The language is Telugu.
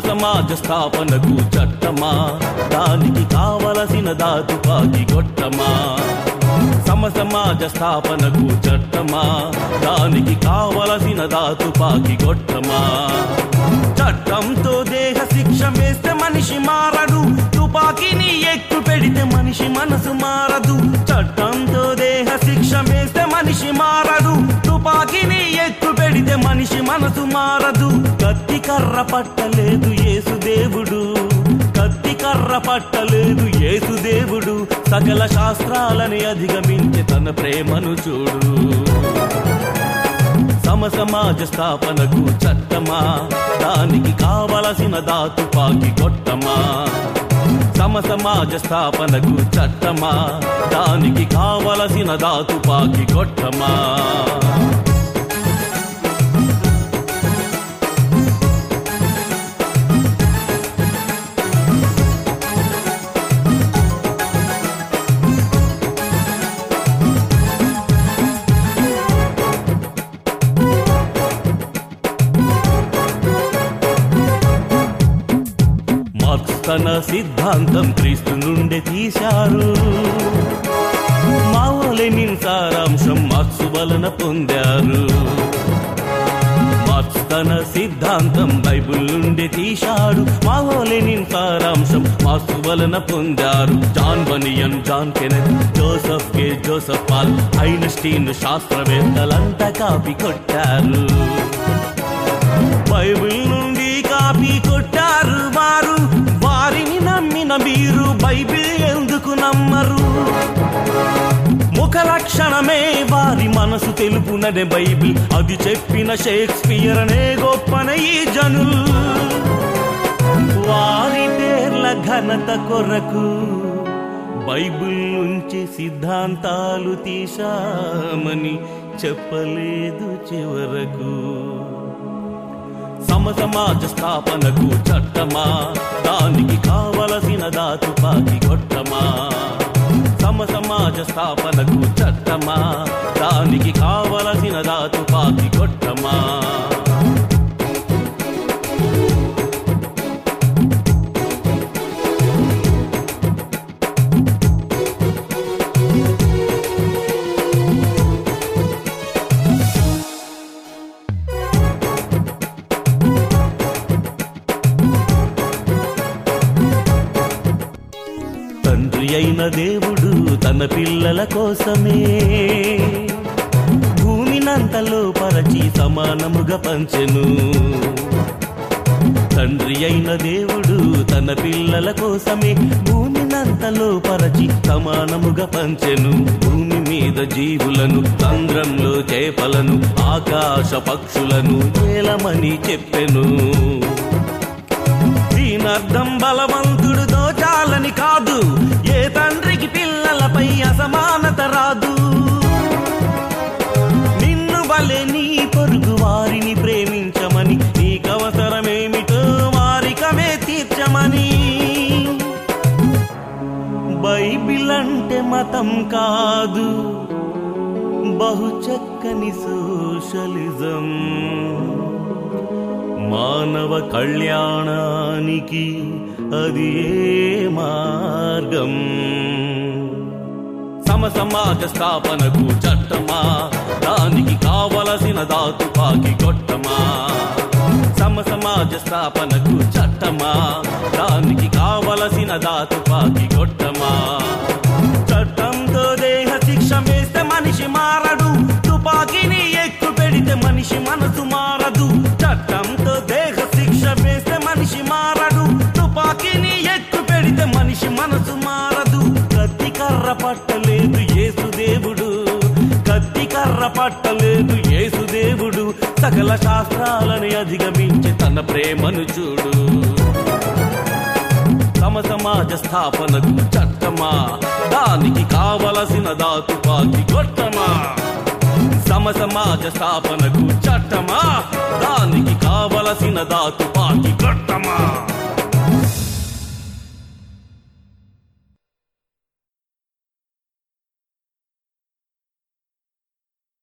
సమాజ స్థాపనకు చట్టమా? దానికి కావలసిన దాతుపాకి గొట్టమా? సమ సమాజ స్థాపనకు చట్టమా? దానికి కావలసిన దాతుపాకి గొట్టమా? చట్టంతో దేహ శిక్ష వేస్తే మనిషి మారడు తుపా మనిషి మనసు మారదు. కత్తి కర్ర పట్టలేదు ఏసుదేవుడు కత్తి కర్ర పట్టలేదు ఏసుదేవుడు సకల శాస్త్రాలని అధిగమించి తన ప్రేమను చూడు. సమ సమాజ స్థాపనకు చట్టమా? దానికి కావలసిన దాతు పాకి కొట్టమా? సమ సమాజ స్థాపనకు చట్టమా? దానికి కావలసిన దాతు పాకి కొట్టమా? మార్క్స్ తన సిద్ధాంతం క్రీస్తు నుండి తీశారు. మావోలెనిన్ సారాంశం మార్క్స్ వలన పొందారు. మార్క్స్ తన సిద్ధాంతం బైబుల్ నుండి తీశాడు. మావోలెనిన్ సారాంశం మార్క్స్ వలన పొందారు. John Bunyan John Kenneth Joseph K. Joseph Paul Einstein శాస్త్రవేత్తలంతా copy కొట్టారు. బైబిల్ నుండి కాపీ కొట్టారు. క్షణమే వారి మనసు తెలుపునదే బైబిల్. అది చెప్పిన షేక్స్పియర్ అనే గొప్పన ఈ జనులు. వారి పేర్ల ఘనత కొరకు బైబిల్ నుంచి సిద్ధాంతాలు తీశామని చెప్పలేదు చివరకు. సమసమాజ స్థాపనకు చట్టమా? దానికి కావలసిన దాతుపాకి కొట్టమా సమ స్థాపనకు చట్టమా? దానికి కావలసిన దాతు పాతి కొట్టమా? అయిన దేవుడు తన పిల్లల కోసమే. భూమినంతలో పరచి సమానముగా పంచెను. తండ్రి అయిన దేవుడు తన పిల్లల కోసమే భూమినంతలో పరచి సమానముగా పంచెను. భూమి మీద జీవులను చంద్రంలో చేపలను ఆకాశ పక్షులను ఏలమని చెప్పెను. దీనర్థం బలవంత నీ పొరుగు వారిని ప్రేమించమని నీకవసరమేమిటో వారికమే తీర్చమని. బైబిల్ అంటే మతం కాదు బహు చక్కని సోషలిజం. మానవ కళ్యాణానికి అది ఏ మార్గం? సమ సమాజ స్థాపనకు చట్టమా? దానికి కావలసిన దాతుపాకి కొట్టమా సమ సమాజ స్థాపనకు చట్టమా? దానికి కావలసిన దాతుపాకి కొట్టమా చట్టంతో దేహ శిక్ష వేస్తే మనిషి మారడు. తుపాకిని ఎక్కు పెడితే మనిషి మనసు పట్టలేదు యేసుదేవుడు. సకల శాస్త్రాలని అధిగమించి తన ప్రేమను చూడు. తమ సమాజ స్థాపనకు చట్టమా? దానికి కావలసిన దాతుపాకి గొట్టమా సమ సమాజ స్థాపనకు చట్టమా? దానికి కావలసిన దాతుపాకి గొట్టమా